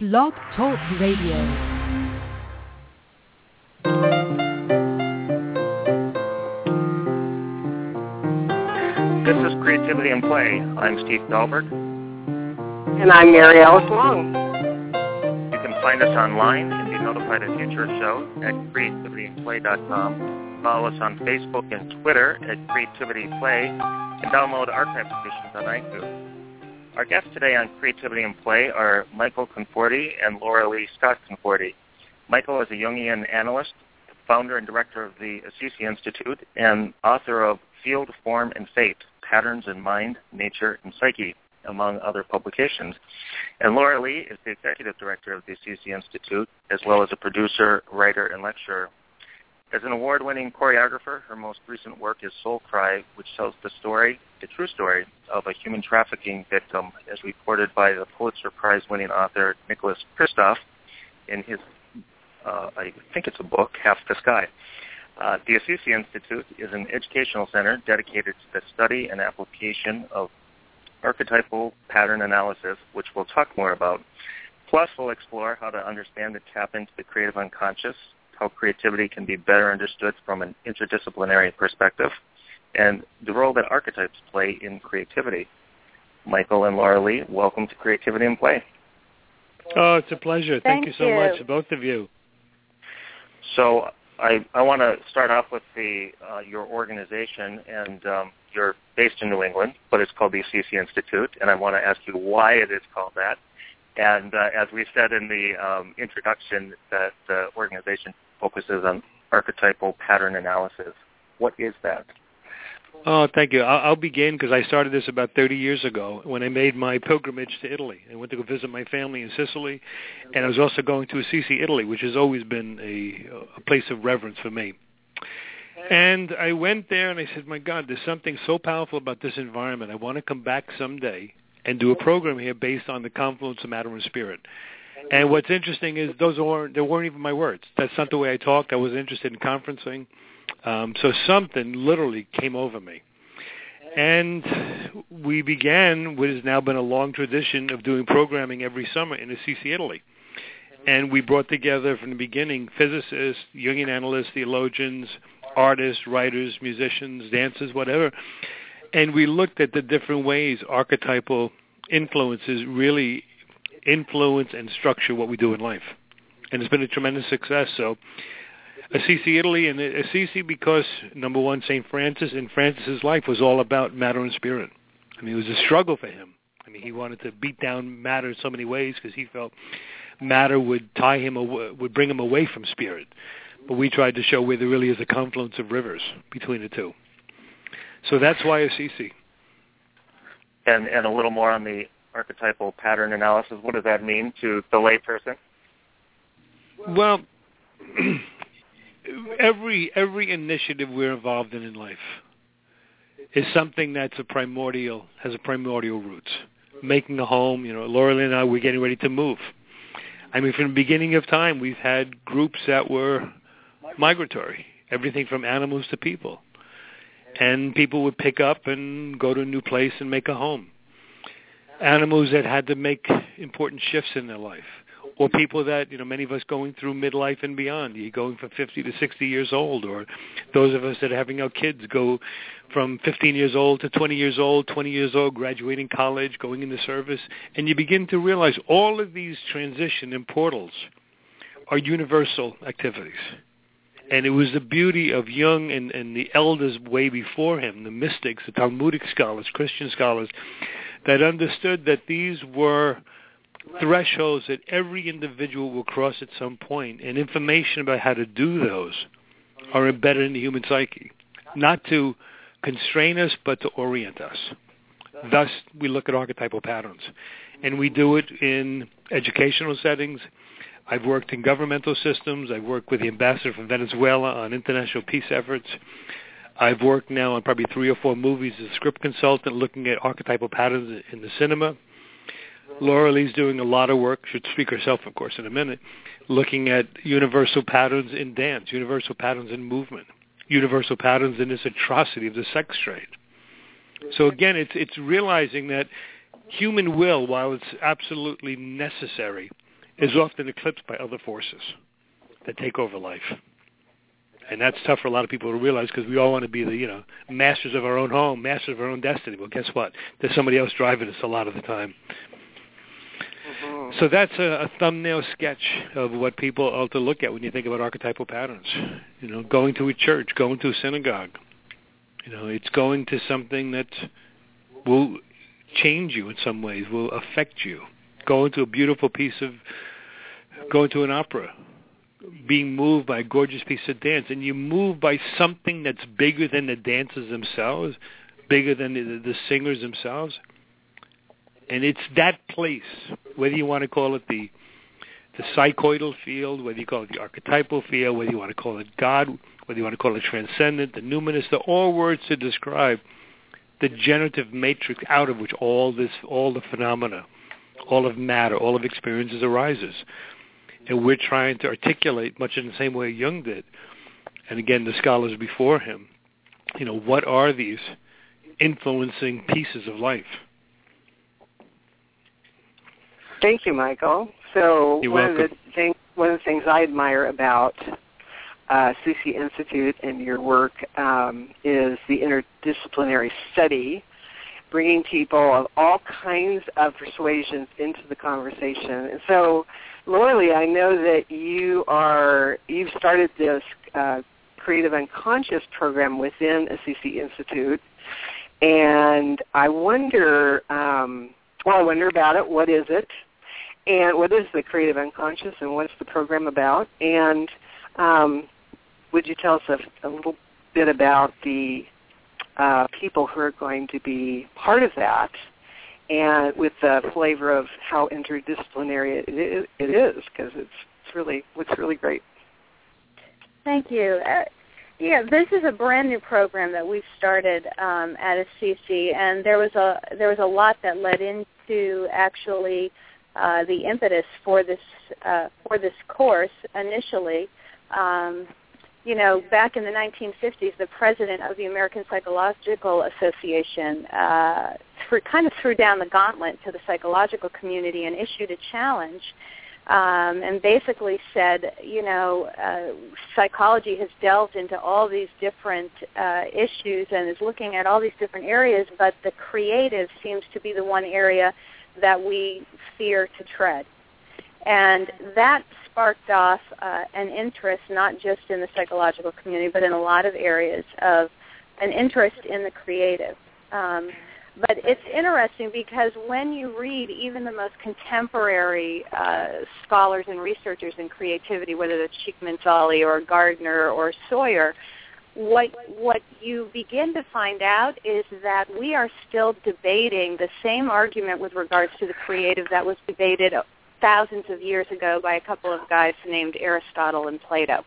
Blog Talk Radio. This is Creativity and Play. I'm Steve Dahlberg. And I'm Mary Alice Long. You can find us online and be notified of future shows at creativityandplay.com. Follow us on Facebook and Twitter at Creativity Play, and download archive editions on iTunes. Our guests today on Creativity and Play are Michael Conforti and Loralee Scott Conforti. Michael is a Jungian analyst, founder and director of the Assisi Institute, and author of Field, Form, and Fate, Patterns in Mind, Nature, and Psyche, among other publications. And Loralee is the executive director of the Assisi Institute, as well as a producer, writer, and lecturer. As an award-winning choreographer, her most recent work is Soul Cry, which tells the story, the true story, of a human trafficking victim, as reported by the Pulitzer Prize-winning author Nicholas Kristof in his, uh, I think it's a book, Half the Sky. Uh, the Assisi Institute is an educational center dedicated to the study and application of archetypal pattern analysis, which we'll talk more about. Plus, we'll explore how to understand and tap into the creative unconscious, how creativity can be better understood from an interdisciplinary perspective, and the role that archetypes play in creativity. Michael and Loralee, welcome to Creativity and Play. Oh, it's a pleasure. Thank Thank, you so you. much, both of you. So I, I want to start off with the uh, your organization, and um, you're based in New England, but it's called the Assisi Institute, and I want to ask you why it is called that. And uh, as we said in the um, introduction, that the organization focuses on archetypal pattern analysis. What is that? Oh, thank you. I'll, begin because I started this about 30 years ago when I made my pilgrimage to Italy. I went to go visit my family in Sicily, and I was also going to Assisi, Italy, which has always been a, a place of reverence for me. And I went there and I said, my God, there's something so powerful about this environment. I want to come back someday and do a program here based on the confluence of matter and spirit. And what's interesting is those weren't they weren't even my words. That's not the way I talked. I was interested in conferencing. Um, so something literally came over me. And we began what has now been a long tradition of doing programming every summer in Assisi, Italy. And we brought together from the beginning physicists, Jungian analysts, theologians, artists, writers, musicians, dancers, whatever. And we looked at the different ways archetypal influences really influence and structure what we do in life. And it's been a tremendous success. So Assisi, Italy, and Assisi because, number one, St. Francis, and Francis's life was all about matter and spirit. I mean, it was a struggle for him. I mean, he wanted to beat down matter in so many ways because he felt matter would tie him, aw- would bring him away from spirit. But we tried to show where there really is a confluence of rivers between the two. So that's why Assisi. And, and a little more on the archetypal pattern analysis. What does that mean to the layperson? Well, every every initiative we're involved in in life is something that's a primordial has a primordial roots. Making a home, you know, Laura and I we're getting ready to move. I mean, from the beginning of time, we've had groups that were migratory, everything from animals to people, and people would pick up and go to a new place and make a home. Animals that had to make important shifts in their life or people that you know many of us going through midlife and beyond. You're going from 50 to 60 years old or those of us that are having our kids go from 15 years old to 20 years old 20 years old graduating college going into service and you begin to realize all of these transition and portals are universal activities. And it was the beauty of Jung and, and the elders way before him, the mystics, the Talmudic scholars, Christian scholars, that understood that these were thresholds that every individual will cross at some point, and information about how to do those are embedded in the human psyche, not to constrain us, but to orient us. Thus, we look at archetypal patterns, and we do it in educational settings. I've worked in governmental systems. I've worked with the ambassador from Venezuela on international peace efforts. I've worked now on probably three or four movies as a script consultant looking at archetypal patterns in the cinema. Loralee's doing a lot of work, should speak herself, of course, in a minute, looking at universal patterns in dance, universal patterns in movement, universal patterns in this atrocity of the sex trade. So again, it's it's realizing that human will, while it's absolutely necessary, is often eclipsed by other forces that take over life. And that's tough for a lot of people to realize because we all want to be the, you know, masters of our own home, masters of our own destiny. Well, guess what? There's somebody else driving us a lot of the time. Mm-hmm. So that's a, a thumbnail sketch of what people ought to look at when you think about archetypal patterns. You know, going to a church, going to a synagogue. You know, it's going to something that will change you in some ways, will affect you. Going to a beautiful piece of, going to an opera, being moved by a gorgeous piece of dance, and you move by something that's bigger than the dancers themselves, bigger than the, the singers themselves. And it's that place, whether you want to call it the the psychoidal field, whether you call it the archetypal field, whether you want to call it God, whether you want to call it transcendent, the numinous, they're all words to describe the generative matrix out of which all this, all the phenomena, all of matter, all of experiences arises. And we're trying to articulate, much in the same way Jung did, and again the scholars before him, you know, what are these influencing pieces of life? Thank you, Michael. So You're one welcome. of the things one of the things I admire about uh, Assisi Institute and your work um, is the interdisciplinary study, bringing people of all kinds of persuasions into the conversation. And so, Loralee, I know that you are you've started this uh, creative unconscious program within a Assisi Institute, and I wonder. Um, well, I wonder about it. What is it? and what is the creative unconscious and what's the program about and um, would you tell us a, a, little bit about the uh, people who are going to be part of that and with the flavor of how interdisciplinary it it is because it's it's really it's really great Thank you. Uh, yeah, this is a brand new program that we've started um, at Assisi, and there was a there was a lot that led into actually uh, the impetus for this uh, for this course initially. Um, you know, back in the 1950s, the president of the American Psychological Association uh, threw, kind of threw down the gauntlet to the psychological community and issued a challenge um, and basically said, you know, uh, psychology has delved into all these different uh, issues and is looking at all these different areas, but the creative seems to be the one area that we fear to tread. And that sparked off uh, an interest not just in the psychological community, but in a lot of areas of an interest in the creative. Um, but it's interesting because when you read even the most contemporary uh, scholars and researchers in creativity, whether it's Csikszentmihalyi or Gardner or Sawyer, what what you begin to find out is that we are still debating the same argument with regards to the creative that was debated thousands of years ago by a couple of guys named Aristotle and Plato.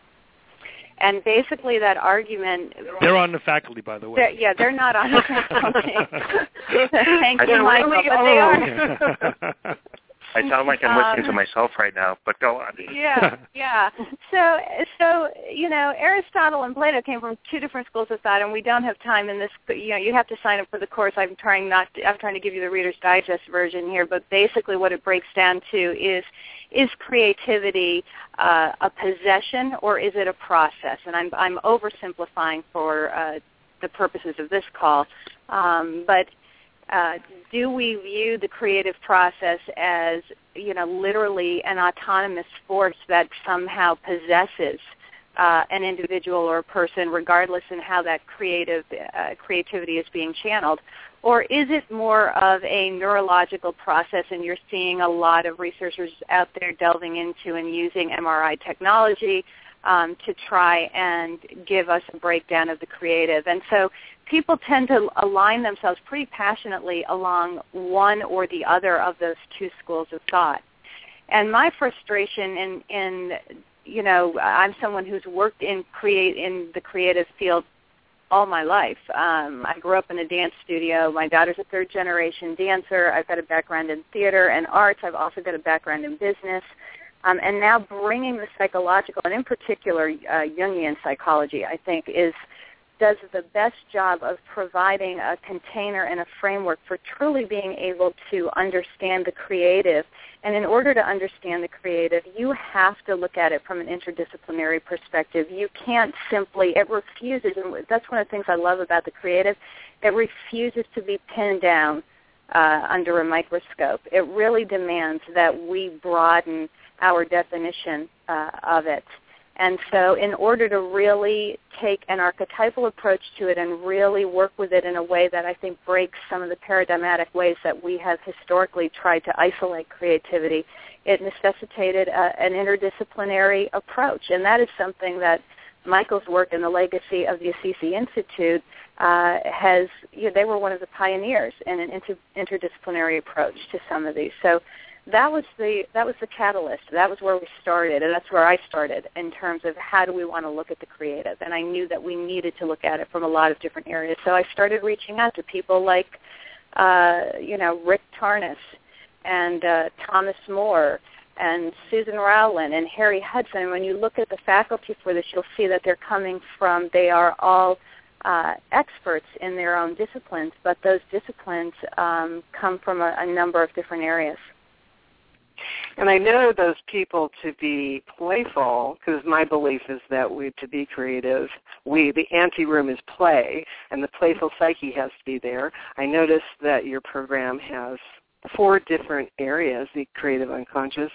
And basically, that argument. They're on the faculty, by the way. They're, yeah, they're not on the faculty. Thank I you, don't Michael, really- but they oh, are. I sound like I'm listening to myself right now, but go on. yeah, yeah. So, so you know, Aristotle and Plato came from two different schools of thought, and we don't have time in this. You know, you have to sign up for the course. I'm trying not. To, I'm trying to give you the Reader's Digest version here, but basically, what it breaks down to is: is creativity uh, a possession or is it a process? And I'm I'm oversimplifying for uh, the purposes of this call, um, but uh, do we view the creative process as you know literally an autonomous force that somehow possesses uh, an individual or a person, regardless in how that creative uh, creativity is being channeled, or is it more of a neurological process? And you're seeing a lot of researchers out there delving into and using MRI technology um, to try and give us a breakdown of the creative. And so people tend to align themselves pretty passionately along one or the other of those two schools of thought. And my frustration in, in you know, I'm someone who's worked in create in the creative field all my life. Um, I grew up in a dance studio. My daughter's a third generation dancer. I've got a background in theater and arts. I've also got a background in business. Um, and now bringing the psychological, and in particular uh, Jungian psychology, I think is does the best job of providing a container and a framework for truly being able to understand the creative. And in order to understand the creative, you have to look at it from an interdisciplinary perspective. You can't simply, it refuses, and that's one of the things I love about the creative, it refuses to be pinned down uh, under a microscope. It really demands that we broaden our definition uh, of it. And so in order to really take an archetypal approach to it and really work with it in a way that I think breaks some of the paradigmatic ways that we have historically tried to isolate creativity, it necessitated a, an interdisciplinary approach. And that is something that Michael's work and the legacy of the Assisi Institute uh, has, you know, they were one of the pioneers in an inter- interdisciplinary approach to some of these. So that was the that was the catalyst. That was where we started, and that's where I started in terms of how do we want to look at the creative. And I knew that we needed to look at it from a lot of different areas. So I started reaching out to people like, uh, you know, Rick Tarnas and uh, Thomas Moore and Susan Rowland and Harry Hudson. When you look at the faculty for this, you'll see that they're coming from. They are all uh, experts in their own disciplines, but those disciplines um, come from a, a number of different areas. And I know those people to be playful because my belief is that we to be creative, we the ante room is play, and the playful psyche has to be there. I noticed that your program has four different areas: the creative unconscious,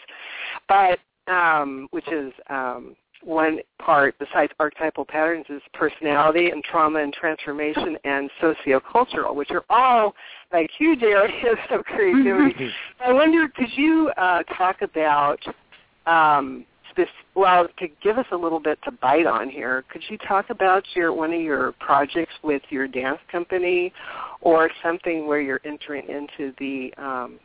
but um, which is um, one part besides archetypal patterns is personality and trauma and transformation and sociocultural, which are all like huge areas of creativity. Mm-hmm. I wonder, could you uh, talk about um, this? Well, to give us a little bit to bite on here, could you talk about your one of your projects with your dance company, or something where you're entering into the um,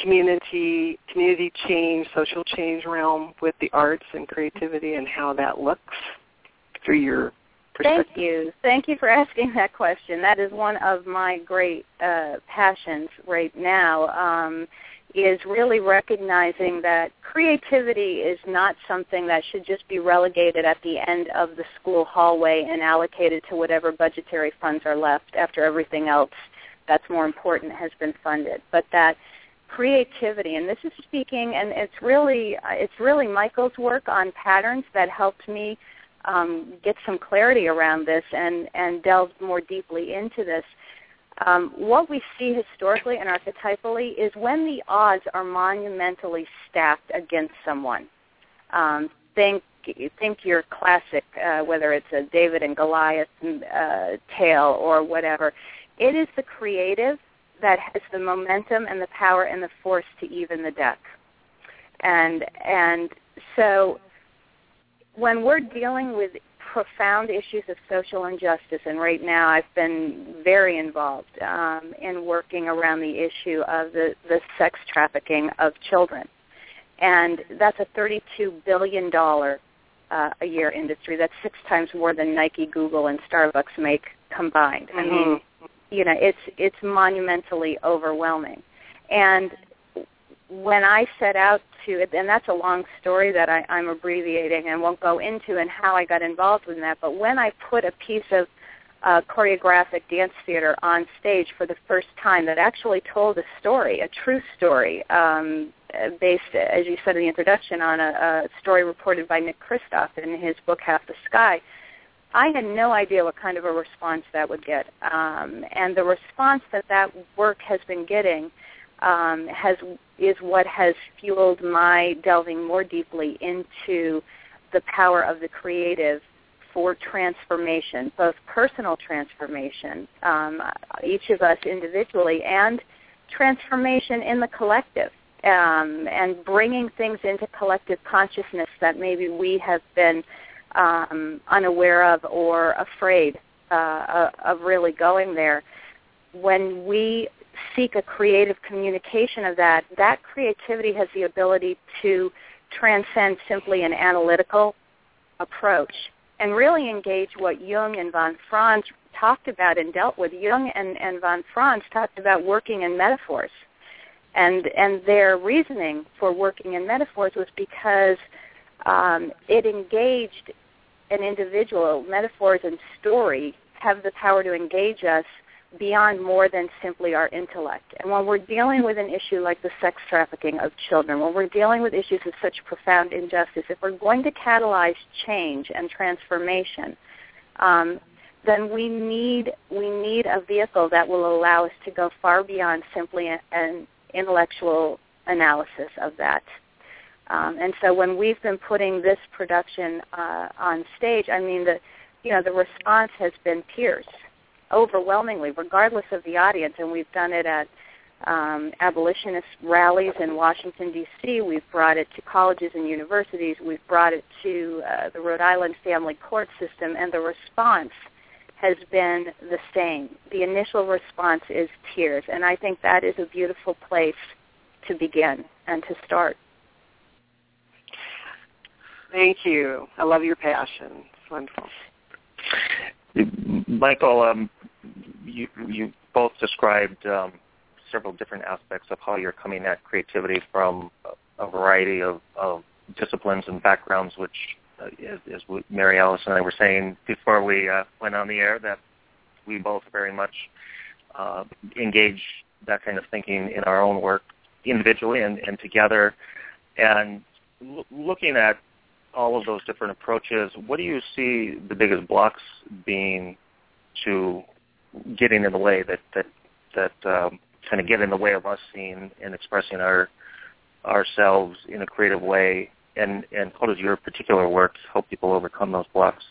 community community change, social change realm with the arts and creativity and how that looks through your Thank you. Thank you for asking that question. That is one of my great uh, passions right now. Um, is really recognizing that creativity is not something that should just be relegated at the end of the school hallway and allocated to whatever budgetary funds are left after everything else that's more important has been funded, but that creativity and this is speaking and it's really it's really Michael's work on patterns that helped me um, get some clarity around this and and delve more deeply into this. Um, what we see historically and archetypally is when the odds are monumentally stacked against someone. Um, think think your classic, uh, whether it's a David and Goliath uh, tale or whatever. It is the creative that has the momentum and the power and the force to even the deck. And and so when we're dealing with profound issues of social injustice, and right now I've been very involved um, in working around the issue of the, the sex trafficking of children. And that's a $32 billion uh, a year industry. That's six times more than Nike, Google, and Starbucks make combined. Mm-hmm. I mean, mm-hmm you know it's it's monumentally overwhelming and when I set out to, and that's a long story that I, I'm abbreviating and won't go into and how I got involved in that, but when I put a piece of uh, choreographic dance theater on stage for the first time that actually told a story, a true story, um, based, as you said in the introduction, on a, a story reported by Nick Kristof in his book Half the Sky, I had no idea what kind of a response that would get. Um, and the response that that work has been getting um, has is what has fueled my delving more deeply into the power of the creative for transformation, both personal transformation, um, each of us individually, and transformation in the collective, um, and bringing things into collective consciousness that maybe we have been um, unaware of or afraid uh, of really going there. When we seek a creative communication of that, that creativity has the ability to transcend simply an analytical approach and really engage what Jung and von Franz talked about and dealt with. Jung and, and von Franz talked about working in metaphors. And, and their reasoning for working in metaphors was because um, it engaged an individual, metaphors and story have the power to engage us beyond more than simply our intellect. And when we're dealing with an issue like the sex trafficking of children, when we're dealing with issues of such profound injustice, if we're going to catalyze change and transformation, um, then we need we need a vehicle that will allow us to go far beyond simply an intellectual analysis of that. Um, and so when we've been putting this production uh, on stage, I mean the you know the response has been tears overwhelmingly, regardless of the audience. And we've done it at um, abolitionist rallies in Washington, D.C. We've brought it to colleges and universities. We've brought it to uh, the Rhode Island family court system, and the response has been the same. The initial response is tears, and I think that is a beautiful place to begin and to start. Thank you. I love your passion. It's wonderful. Michael, um, you you both described um, several different aspects of how you're coming at creativity from a variety of, of disciplines and backgrounds, which, uh, as, as Mary Alice and I were saying before we uh, went on the air, that we both very much uh, engage that kind of thinking in our own work individually and, and together. And l- looking at all of those different approaches, what do you see the biggest blocks being to getting in the way that that that um, kind of get in the way of us seeing and expressing our ourselves in a creative way? And and how does your particular work help people overcome those blocks?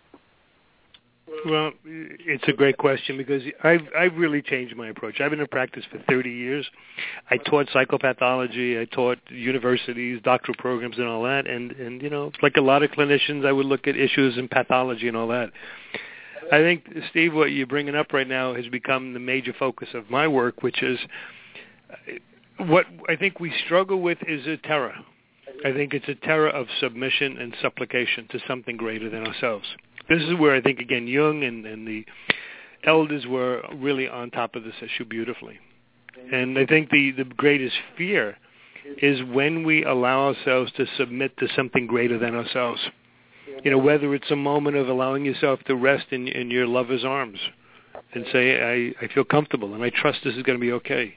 Well, it's a great question because I've I've really changed my approach. I've been in practice for 30 years. I taught psychopathology. I taught universities, doctoral programs, and all that. And and you know, like a lot of clinicians, I would look at issues in pathology and all that. I think, Steve, what you're bringing up right now has become the major focus of my work, which is what I think we struggle with is a terror. I think it's a terror of submission and supplication to something greater than ourselves. This is where I think, again, Jung and, and the elders were really on top of this issue beautifully. And I think the, the greatest fear is when we allow ourselves to submit to something greater than ourselves you know, whether it's a moment of allowing yourself to rest in, in your lover's arms and say, I, I feel comfortable and I trust this is going to be okay.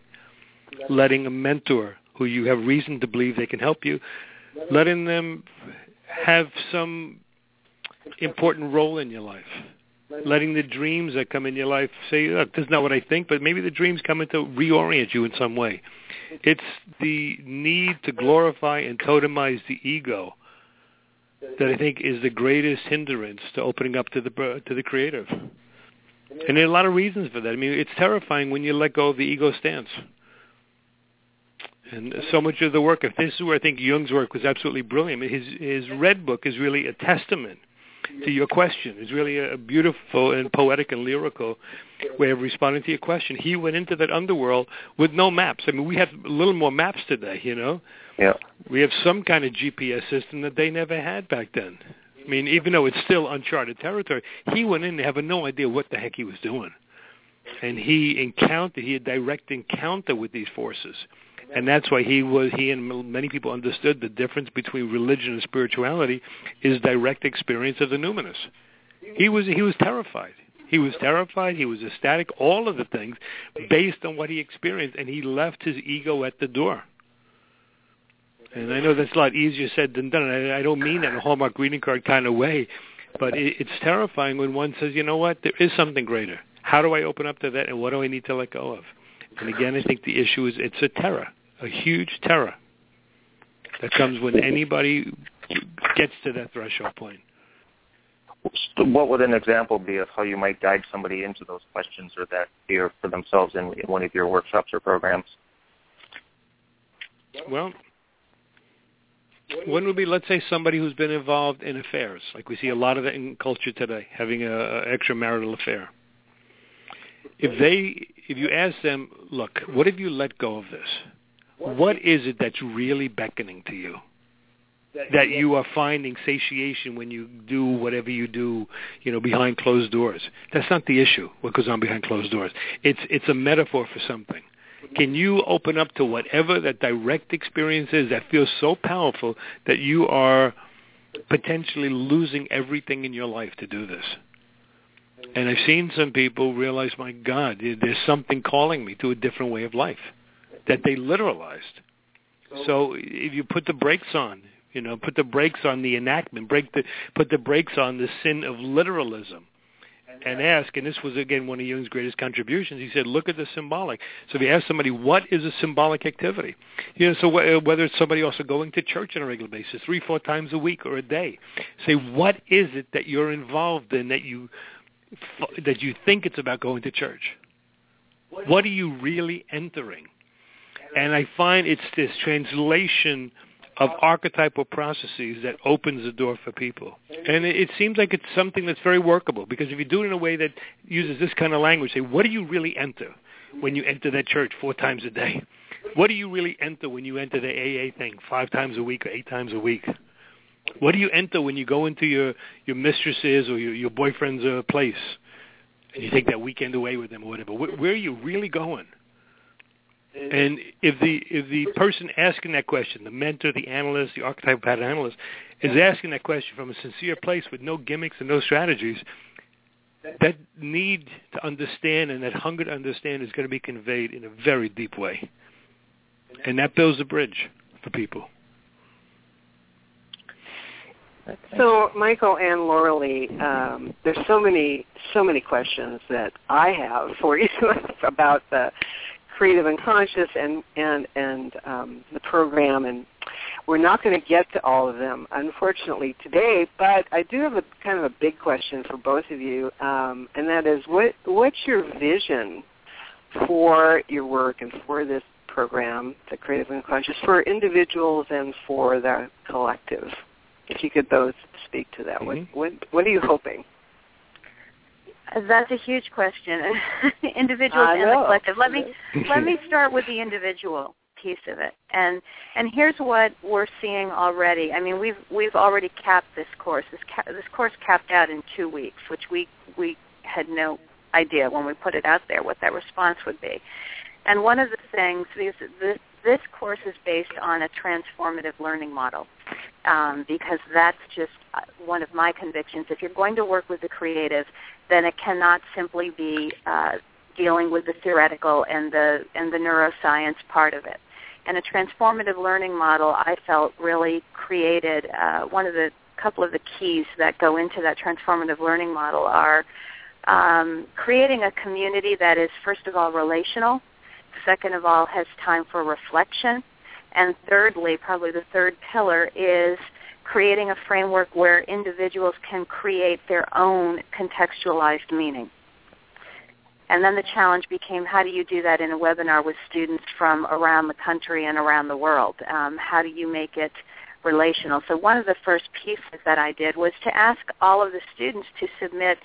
Letting a mentor who you have reason to believe they can help you, letting them have some important role in your life. Letting the dreams that come in your life say, look, this is not what I think, but maybe the dreams come in to reorient you in some way. It's the need to glorify and totemize the ego that I think is the greatest hindrance to opening up to the to the creative. And there are a lot of reasons for that. I mean, it's terrifying when you let go of the ego stance. And so much of the work of this is where I think Jung's work was absolutely brilliant. His his Red Book is really a testament to your question. It's really a beautiful and poetic and lyrical way of responding to your question. He went into that underworld with no maps. I mean, we have a little more maps today, you know. Yeah. We have some kind of GPS system that they never had back then. I mean, even though it's still uncharted territory, he went in having no idea what the heck he was doing. And he encountered, he had direct encounter with these forces. And that's why he was, he and many people understood the difference between religion and spirituality is direct experience of the numinous. He was, he was terrified. He was terrified. He was ecstatic. All of the things based on what he experienced, and he left his ego at the door. And I know that's a lot easier said than done. I, I don't mean that in a Hallmark greeting card kind of way, but it, it's terrifying when one says, you know what, there is something greater. How do I open up to that, and what do I need to let go of? And again, I think the issue is it's a terror, a huge terror that comes when anybody gets to that threshold point. What would an example be of how you might guide somebody into those questions or that fear for themselves in, one of your workshops or programs? Well, one would be, let's say, somebody who's been involved in affairs, like we see a lot of that in culture today, having a, a extramarital affair. If they, if you ask them, look, what have you let go of this? What is it that's really beckoning to you? That you are finding satiation when you do whatever you do, you know, behind closed doors. That's not the issue. What goes on behind closed doors? It's it's a metaphor for something. Can you open up to whatever that direct experience is that feels so powerful that you are potentially losing everything in your life to do this. And I've seen some people realize, my God, there's something calling me to a different way of life that they literalized. So if you put the brakes on, you know, put the brakes on the enactment, break the, put the brakes on the sin of literalism, and ask, and this was again one of Jung's greatest contributions. He said, look at the symbolic. So if you ask somebody, what is a symbolic activity? You know, so wh- uh, whether it's somebody also going to church on a regular basis, three, four times a week or a day, say, what is it that you're involved in that you that you think it's about going to church? What are you really entering? And I find it's this translation of archetypal processes that opens the door for people. And it, seems like it's something that's very workable because if you do it in a way that uses this kind of language, say, what do you really enter when you enter that church four times a day? What do you really enter when you enter the AA thing five times a week or eight times a week? What do you enter when you go into your, your mistress's or your, your boyfriend's uh, place and you take that weekend away with them or whatever? Where, where are you really going? And if the if the person asking that question, the mentor, the analyst, the archetypal pattern analyst, is asking that question from a sincere place with no gimmicks and no strategies, that need to understand and that hunger to understand is going to be conveyed in a very deep way, and that builds a bridge for people. So, Michael and Loralee, um, there's so many so many questions that I have for you about the creative unconscious and and and um, the program and we're not going to get to all of them unfortunately today but i do have a kind of a big question for both of you um, and that is what what's your vision for your work and for this program the creative unconscious for individuals and for the collective if you could both speak to that mm-hmm. what, what what are you hoping that's a huge question. Individuals and the collective. Let me let me start with the individual piece of it. And and here's what we're seeing already. I mean, we've we've already capped this course. This ca- this course capped out in 2 weeks, which we we had no idea when we put it out there what that response would be. And one of the things this this this course is based on a transformative learning model um, because that's just uh, one of my convictions. If you're going to work with the creative, then it cannot simply be uh, dealing with the theoretical and the and the neuroscience part of it. And a transformative learning model, I felt, really created uh, one of the couple of the keys that go into that transformative learning model are um, creating a community that is first of all relational, second of all has time for reflection, and thirdly, probably the third pillar is creating a framework where individuals can create their own contextualized meaning. And then the challenge became how do you do that in a webinar with students from around the country and around the world? Um, how do you make it relational? So one of the first pieces that I did was to ask all of the students to submit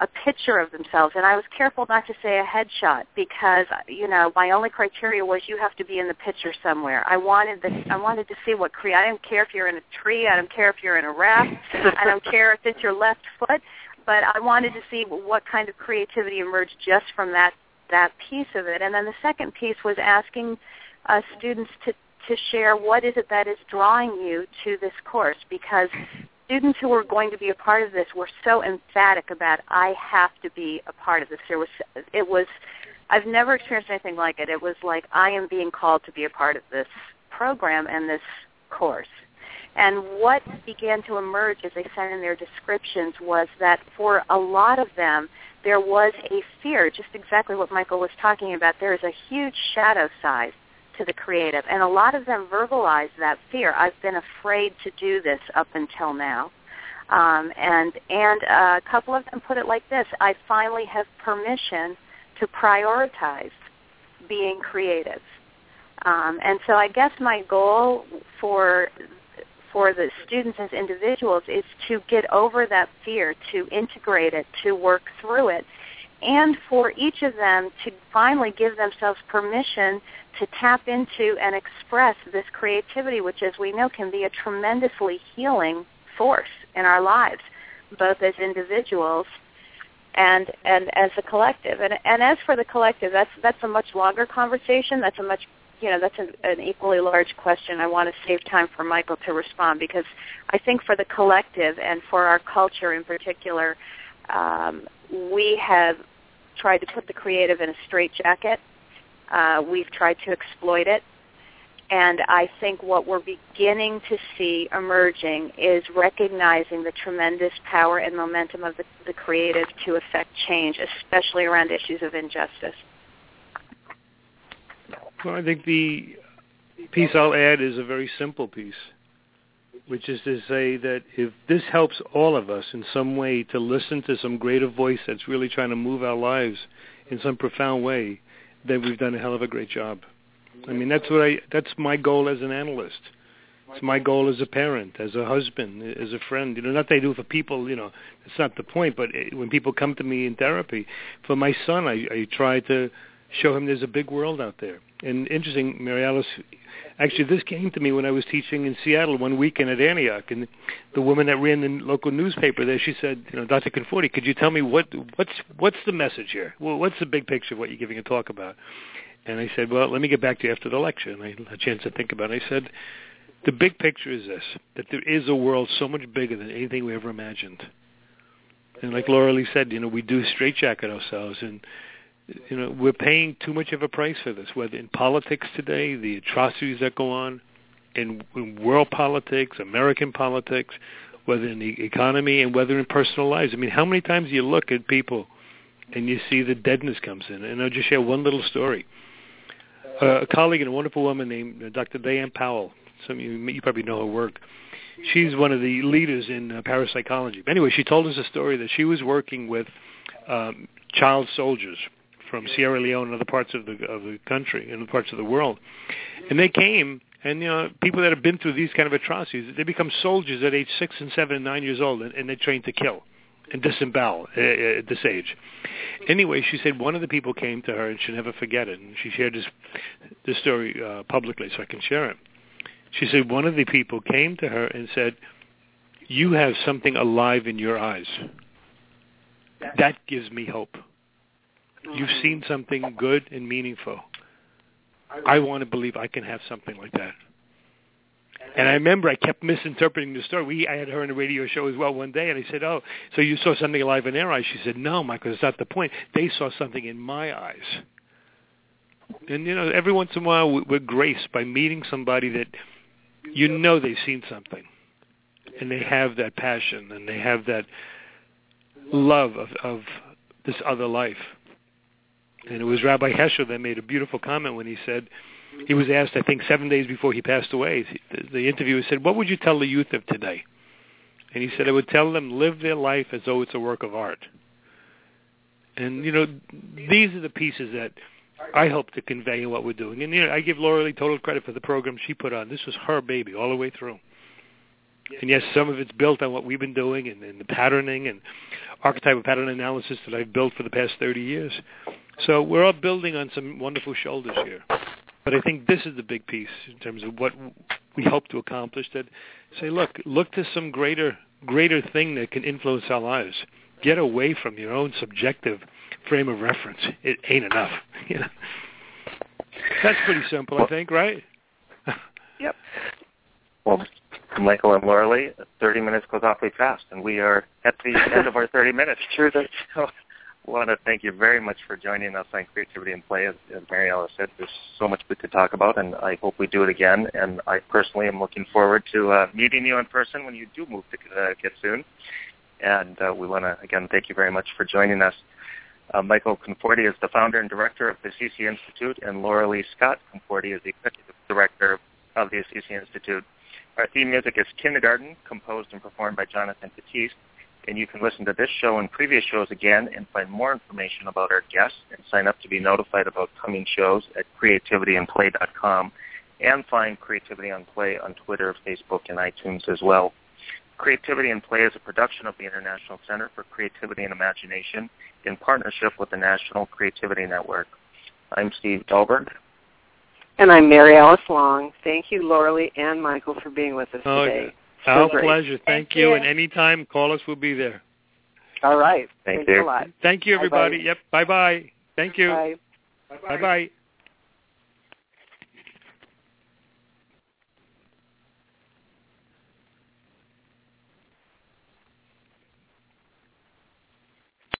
a picture of themselves and I was careful not to say a headshot because you know my only criteria was you have to be in the picture somewhere. I wanted the I wanted to see what cre I don't care if you're in a tree, I don't care if you're in a raft, I don't care if it's your left foot, but I wanted to see what kind of creativity emerged just from that that piece of it. And then the second piece was asking uh, students to to share what is it that is drawing you to this course because students who were going to be a part of this were so emphatic about I have to be a part of this. There was it was I've never experienced anything like it. It was like I am being called to be a part of this program and this course. And what began to emerge as they sent in their descriptions was that for a lot of them, there was a fear, just exactly what Michael was talking about. There is a huge shadow side to the creative. And a lot of them verbalize that fear. I've been afraid to do this up until now. Um, and and a couple of them put it like this: I finally have permission to prioritize being creative. Um, and so I guess my goal for for the students as individuals is to get over that fear, to integrate it, to work through it, and for each of them to finally give themselves permission to tap into and express this creativity, which as we know can be a tremendously healing force in our lives, both as individuals and and as a collective. And and as for the collective, that's that's a much longer conversation. That's a much you know that's an, an equally large question. I want to save time for Michael to respond because I think for the collective and for our culture in particular, um, we have tried to put the creative in a straitjacket. Uh, we've tried to exploit it. And I think what we're beginning to see emerging is recognizing the tremendous power and momentum of the, the creative to affect change, especially around issues of injustice. Well, I think the piece I'll add is a very simple piece, which is to say that if this helps all of us in some way to listen to some greater voice that's really trying to move our lives in some profound way, then we've done a hell of a great job. I mean, that's what I. That's my goal as an analyst. It's my goal as a parent, as a husband, as a friend. You know, not that I do for people. You know, that's not the point. But when people come to me in therapy, for my son, I, I try to show him there's a big world out there. And interesting, Mary Alice, actually this came to me when I was teaching in Seattle one weekend at Antioch, and the woman that ran the local newspaper there, she said, you know, Dr. Conforti, could you tell me what what's what's the message here? Well, what's the big picture of what you're giving a talk about? And I said, well, let me get back to you after the lecture. And I had a chance to think about it. I said, the big picture is this, that there is a world so much bigger than anything we ever imagined. And like Loralee said, you know, we do straitjacket ourselves and you know, we're paying too much of a price for this, whether in politics today, the atrocities that go on, in, in world politics, American politics, whether in the economy and whether in personal lives. I mean, how many times do you look at people and you see the deadness comes in? And I'll just share one little story uh, a colleague and a wonderful woman named uh, Dr. Diane Powell. Some of you, you probably know her work. She's one of the leaders in uh, parapsychology. But anyway, she told us a story that she was working with um, child soldiers from Sierra Leone and other parts of the of the country and other parts of the world, and they came. And you know, people that have been through these kind of atrocities, they become soldiers at age six and seven and nine years old, and, and they're trained to kill and disembowel uh, uh, at this age. Anyway, she said one of the people came to her, and she'll never forget it. And she shared this this story uh, publicly, so I can share it. She said one of the people came to her and said, "You have something alive in your eyes. That gives me hope. You've mm-hmm. seen something good and meaningful. I want to believe I can have something like that." And I remember I kept misinterpreting the story. We, I had her on a radio show as well one day, and I said, "Oh, so you saw something alive in their eyes?" She said, "No, Michael, that's not the point. They saw something in my eyes." And you know, every once in a while, we're graced by meeting somebody that you know they've seen something, and they have that passion and they have that love of, of this other life. And it was Rabbi Heschel that made a beautiful comment when he said he was asked, I think, seven days before he passed away. The, the interviewer said, "What would you tell the youth of today?" And he said, "I would tell them live their life as though it's a work of art." And you know, these are the pieces that I hope to convey in what we're doing. And you know, I give Loralee total credit for the program she put on. This was her baby all the way through. And yes, some of it's built on what we've been doing and, and the patterning and archetypal pattern analysis that I've built for the past 30 years. So we're all building on some wonderful shoulders here. But I think this is the big piece in terms of what we hope to accomplish. That say, look, look to some greater greater thing that can influence our lives. Get away from your own subjective frame of reference. It ain't enough. You know, that's pretty simple, I think, right? yep. Well, Michael and Loralee, 30 minutes goes awfully fast, and we are at the end of our 30 minutes. Sure So want to thank you very much for joining us on Creativity in Play. As, Mary Alice said, there's so much we could talk about, and I hope we do it again. And I personally am looking forward to uh, meeting you in person when you do move to uh, get soon. And uh, we want to, again, thank you very much for joining us. Uh, Michael Conforti is the founder and director of the Assisi Institute, and Loralee Scott Conforti is the executive director of the Assisi Institute. Our theme music is Kindergarten, composed and performed by Jonathan Batiste and you can listen to this show and previous shows again and find more information about our guests and sign up to be notified about coming shows at creativityandplay.com and find Creativity on Play on Twitter, Facebook, and iTunes as well. Creativity and Play is a production of the International Center for Creativity and Imagination in partnership with the National Creativity Network. I'm Steve Dahlberg. And I'm Mary Alice Long. Thank you, Loralee and Michael, for being with us oh, today. Our pleasure. Thank, Thank you. you. And anytime, call us. We'll be there. All right. Thank Thanks you. a lot. Thank you, everybody. Bye-bye. Yep. Bye-bye. Thank you. Bye. Bye-bye.